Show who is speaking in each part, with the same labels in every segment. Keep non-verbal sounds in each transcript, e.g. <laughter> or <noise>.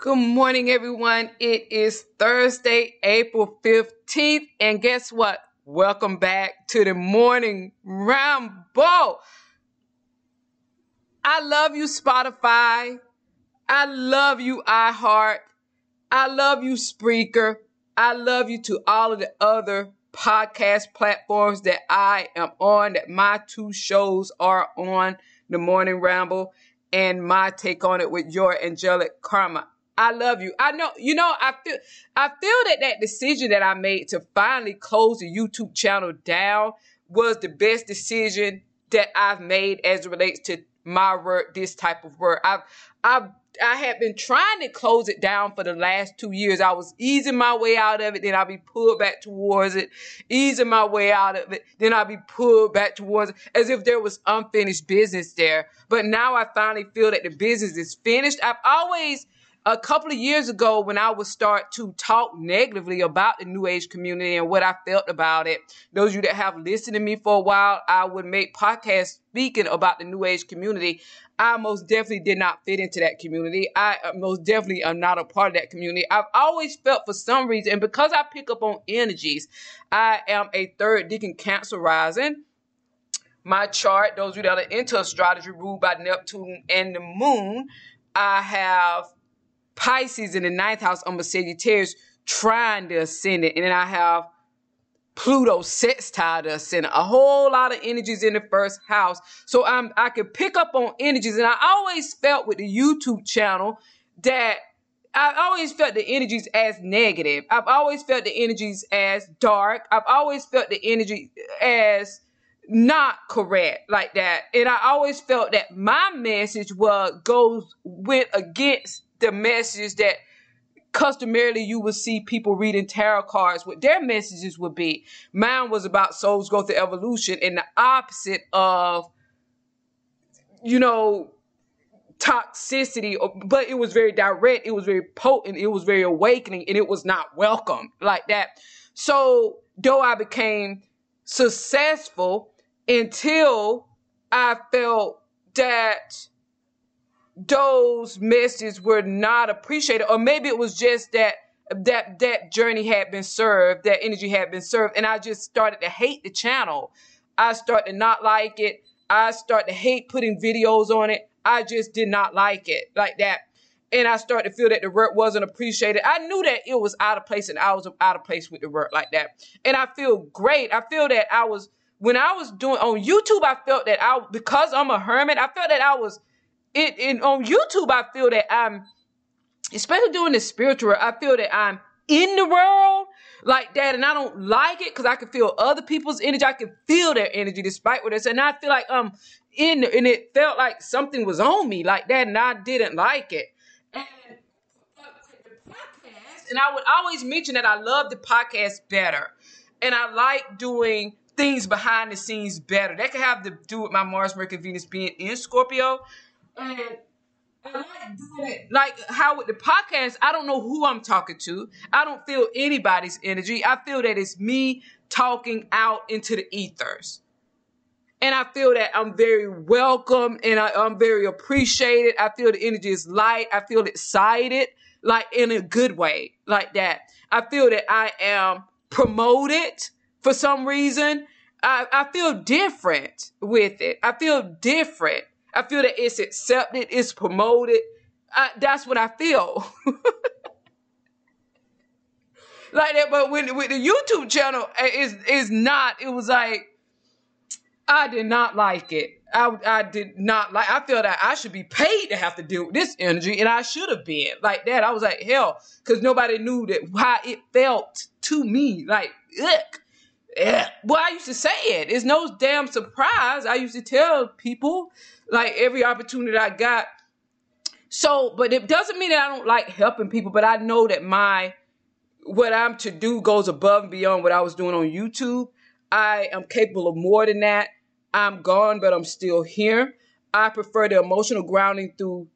Speaker 1: Good morning, everyone. It is Thursday, April 15th. And guess what? Welcome back to the morning ramble. I love you, Spotify. I love you, iHeart. I love you, Spreaker. I love you to all of the other podcast platforms that I am on, that my two shows are on, The Morning Ramble and my take on it with your angelic karma. I love you. I know, you know, I feel, I feel that that decision that I made to finally close the YouTube channel down was the best decision that I've made as it relates to my work, this type of work. I've, I've, I have been trying to close it down for the last two years. I was easing my way out of it, then I'll be pulled back towards it, easing my way out of it, then I'll be pulled back towards it, as if there was unfinished business there. But now I finally feel that the business is finished. I've always, a couple of years ago when I would start to talk negatively about the New Age community and what I felt about it, those of you that have listened to me for a while, I would make podcasts speaking about the New Age community. I most definitely did not fit into that community. I uh, most definitely am not a part of that community. I've always felt for some reason, and because I pick up on energies, I am a third decan Cancer rising my chart, those of you that are into astrology, ruled by Neptune and the moon, I have Pisces in the ninth house on Sagittarius trying to ascend it. And then I have Pluto sextile the ascendant. A whole lot of energies in the first house. So I'm I could pick up on energies. And I always felt with the YouTube channel that I've always felt the energies as negative. I've always felt the energies as dark. I've always felt the energy as not correct like that. And I always felt that my message was goes went against the message that customarily you would see people reading tarot cards what their messages would be. Mine was about souls growth and evolution and the opposite of you know toxicity but it was very direct it was very potent it was very awakening and it was not welcome like that. So though i became successful until i felt that those messages were not appreciated, or maybe it was just that that that journey had been served, that energy had been served, and I just started to hate the channel. I started to not like it. I started to hate putting videos on it. I just did not like it like that. And I started to feel that the work wasn't appreciated. I knew that it was out of place and I was out of place with the work like that. And I feel great. I feel that I was, when I was doing on YouTube, I felt that I, because I'm a hermit, I felt that I was it, it on YouTube, I feel that I'm, especially doing the spiritual, I feel that I'm in the world like that, and I don't like it because I can feel other people's energy. I can feel their energy despite what they say, and I feel like um in, and it felt like something was on me like that, and I didn't like it. And and I would always mention that I love the podcast better, and I like doing things behind the scenes better. That could have to do with my Mars, Mercury, Venus being in Scorpio, and I like doing it. Like how with the podcast, I don't know who I'm talking to. I don't feel anybody's energy. I feel that it's me talking out into the ethers. And I feel that I'm very welcome and I, am very appreciated. I feel the energy is light. I feel excited, like in a good way, like that. I feel that I am promoted for some reason. I, I feel different with it. I feel different. I feel that it's accepted, it's promoted. I, that's what I feel. <laughs> like that, but with, with the YouTube channel, eh, is is not. It was like I did not like it. I I did not like. I feel that I should be paid to have to deal with this energy, and I should have been like that. I was like hell, because nobody knew that how it felt to me. Like ugh. Yeah. Well, I used to say it. It's no damn surprise. I used to tell people like every opportunity I got. So, but it doesn't mean that I don't like helping people, but I know that my what I'm to do goes above and beyond what I was doing on YouTube. I am capable of more than that. I'm gone, but I'm still here. I prefer the emotional grounding through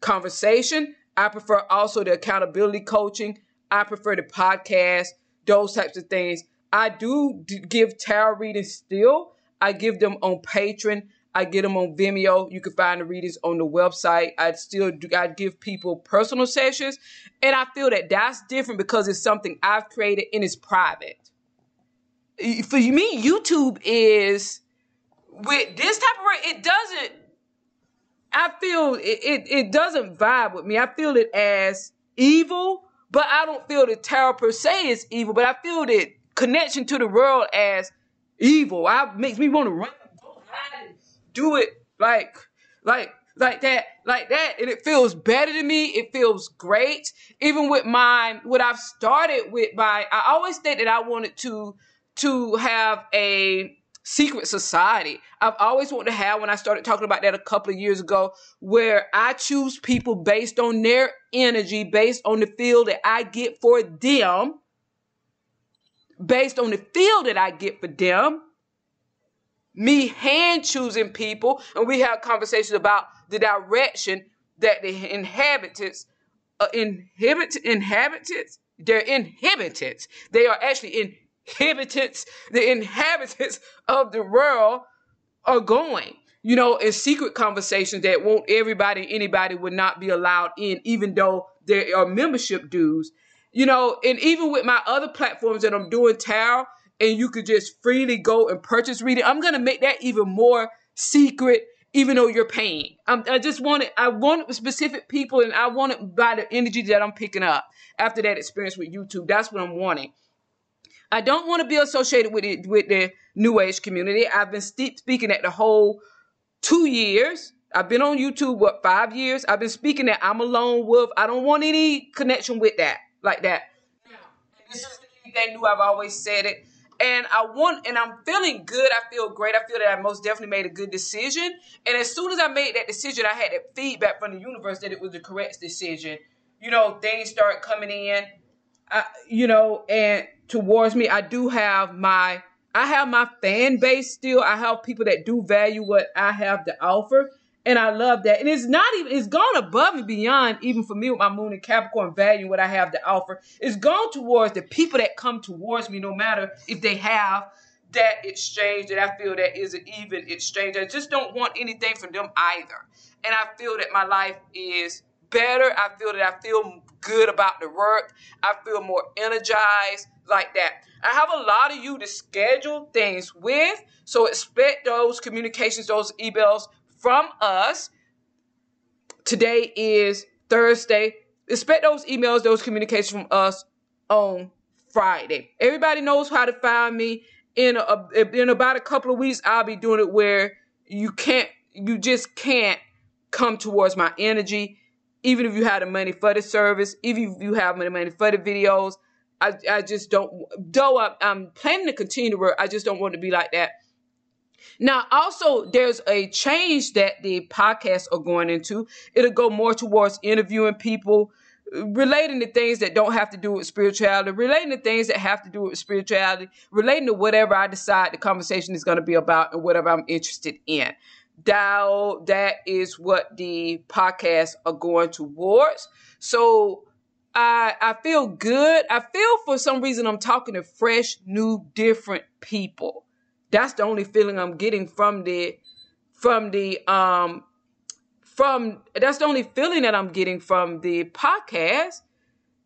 Speaker 1: conversation. I prefer also the accountability coaching. I prefer the podcast, those types of things. I do give tarot readings still. I give them on Patreon. I get them on Vimeo. You can find the readings on the website. I still do, I give people personal sessions, and I feel that that's different because it's something I've created and it's private. For me, YouTube is with this type of. It doesn't. I feel it, it, it doesn't vibe with me. I feel it as evil, but I don't feel the tarot per se is evil. But I feel the connection to the world as evil. I makes me want to run do it like like like that like that. And it feels better to me. It feels great. Even with my what i've started with my i always said that i wanted to to have a secret society. I've always wanted to have when i started talking about that a couple of years ago where i choose people based on their energy based on the feel that i get for them based on the feel that i get for them me hand choosing people, and we have conversations about the direction that the inhabitants, uh, inhabit, inhabitants, they're inhabitants. They are actually inhabitants, the inhabitants of the world are going. You know, in secret conversations that won't everybody, anybody would not be allowed in, even though there are membership dues. You know, and even with my other platforms that I'm doing tarot, and you could just freely go and purchase reading. I'm gonna make that even more secret, even though you're paying. I'm, i just want it. I want specific people, and I want it by the energy that I'm picking up after that experience with YouTube. That's what I'm wanting. I don't want to be associated with it with the New Age community. I've been speaking at the whole two years. I've been on YouTube what five years. I've been speaking that I'm a lone wolf. I don't want any connection with that like that. This is anything new. I've always said it and I want and I'm feeling good. I feel great. I feel that I most definitely made a good decision. And as soon as I made that decision, I had that feedback from the universe that it was the correct decision. You know, things start coming in. I, you know, and towards me, I do have my I have my fan base still. I have people that do value what I have to offer. And I love that. And it's not even, it's gone above and beyond, even for me with my moon and Capricorn value, what I have to offer. It's gone towards the people that come towards me, no matter if they have that exchange that I feel that is an even exchange. I just don't want anything from them either. And I feel that my life is better. I feel that I feel good about the work. I feel more energized like that. I have a lot of you to schedule things with. So expect those communications, those emails from us. Today is Thursday. Expect those emails, those communications from us on Friday. Everybody knows how to find me. In a, in about a couple of weeks, I'll be doing it where you can't, you just can't come towards my energy. Even if you had the money for the service, even if you have the money for the videos, I, I just don't. Though I, I'm planning to continue to work, I just don't want to be like that now, also, there's a change that the podcasts are going into. It'll go more towards interviewing people, relating to things that don't have to do with spirituality, relating to things that have to do with spirituality, relating to whatever I decide the conversation is going to be about and whatever I'm interested in. That, that is what the podcasts are going towards. So, I I feel good. I feel for some reason I'm talking to fresh, new, different people. That's the only feeling I'm getting from the from the um from that's the only feeling that I'm getting from the podcast.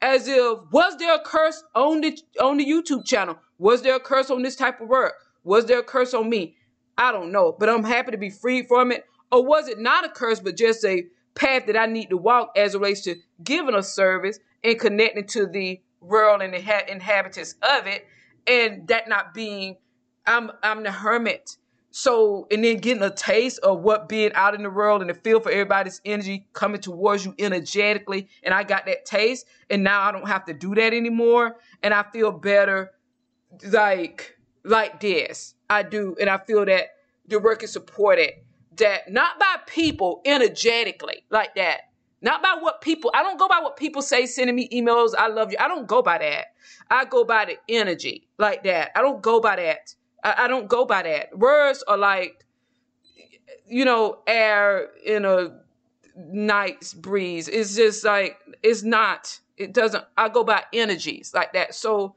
Speaker 1: As if was there a curse on the on the YouTube channel? Was there a curse on this type of work? Was there a curse on me? I don't know, but I'm happy to be freed from it. Or was it not a curse, but just a path that I need to walk as relates to giving a service and connecting to the world and the inhabitants of it, and that not being I'm I'm the hermit. So and then getting a taste of what being out in the world and the feel for everybody's energy coming towards you energetically, and I got that taste, and now I don't have to do that anymore, and I feel better, like like this. I do, and I feel that the work is supported. That not by people energetically like that, not by what people. I don't go by what people say sending me emails. I love you. I don't go by that. I go by the energy like that. I don't go by that. I, I don't go by that. Words are like, you know, air in a nice breeze. It's just like it's not. It doesn't. I go by energies like that. So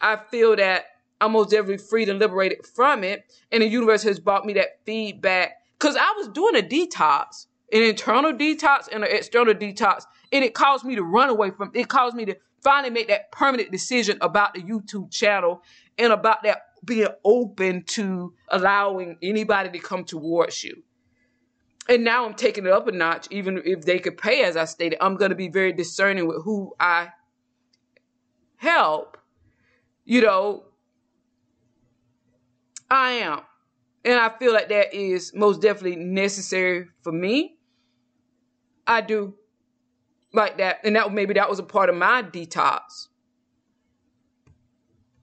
Speaker 1: I feel that I'm most definitely freed and liberated from it, and the universe has brought me that feedback Cause I was doing a detox, an internal detox and an external detox, and it caused me to run away from. It caused me to finally make that permanent decision about the YouTube channel and about that being open to allowing anybody to come towards you. And now I'm taking it up a notch, even if they could pay, as I stated. I'm going to be very discerning with who I help. You know, I am. And I feel like that is most definitely necessary for me. I do like that. And that maybe that was a part of my detox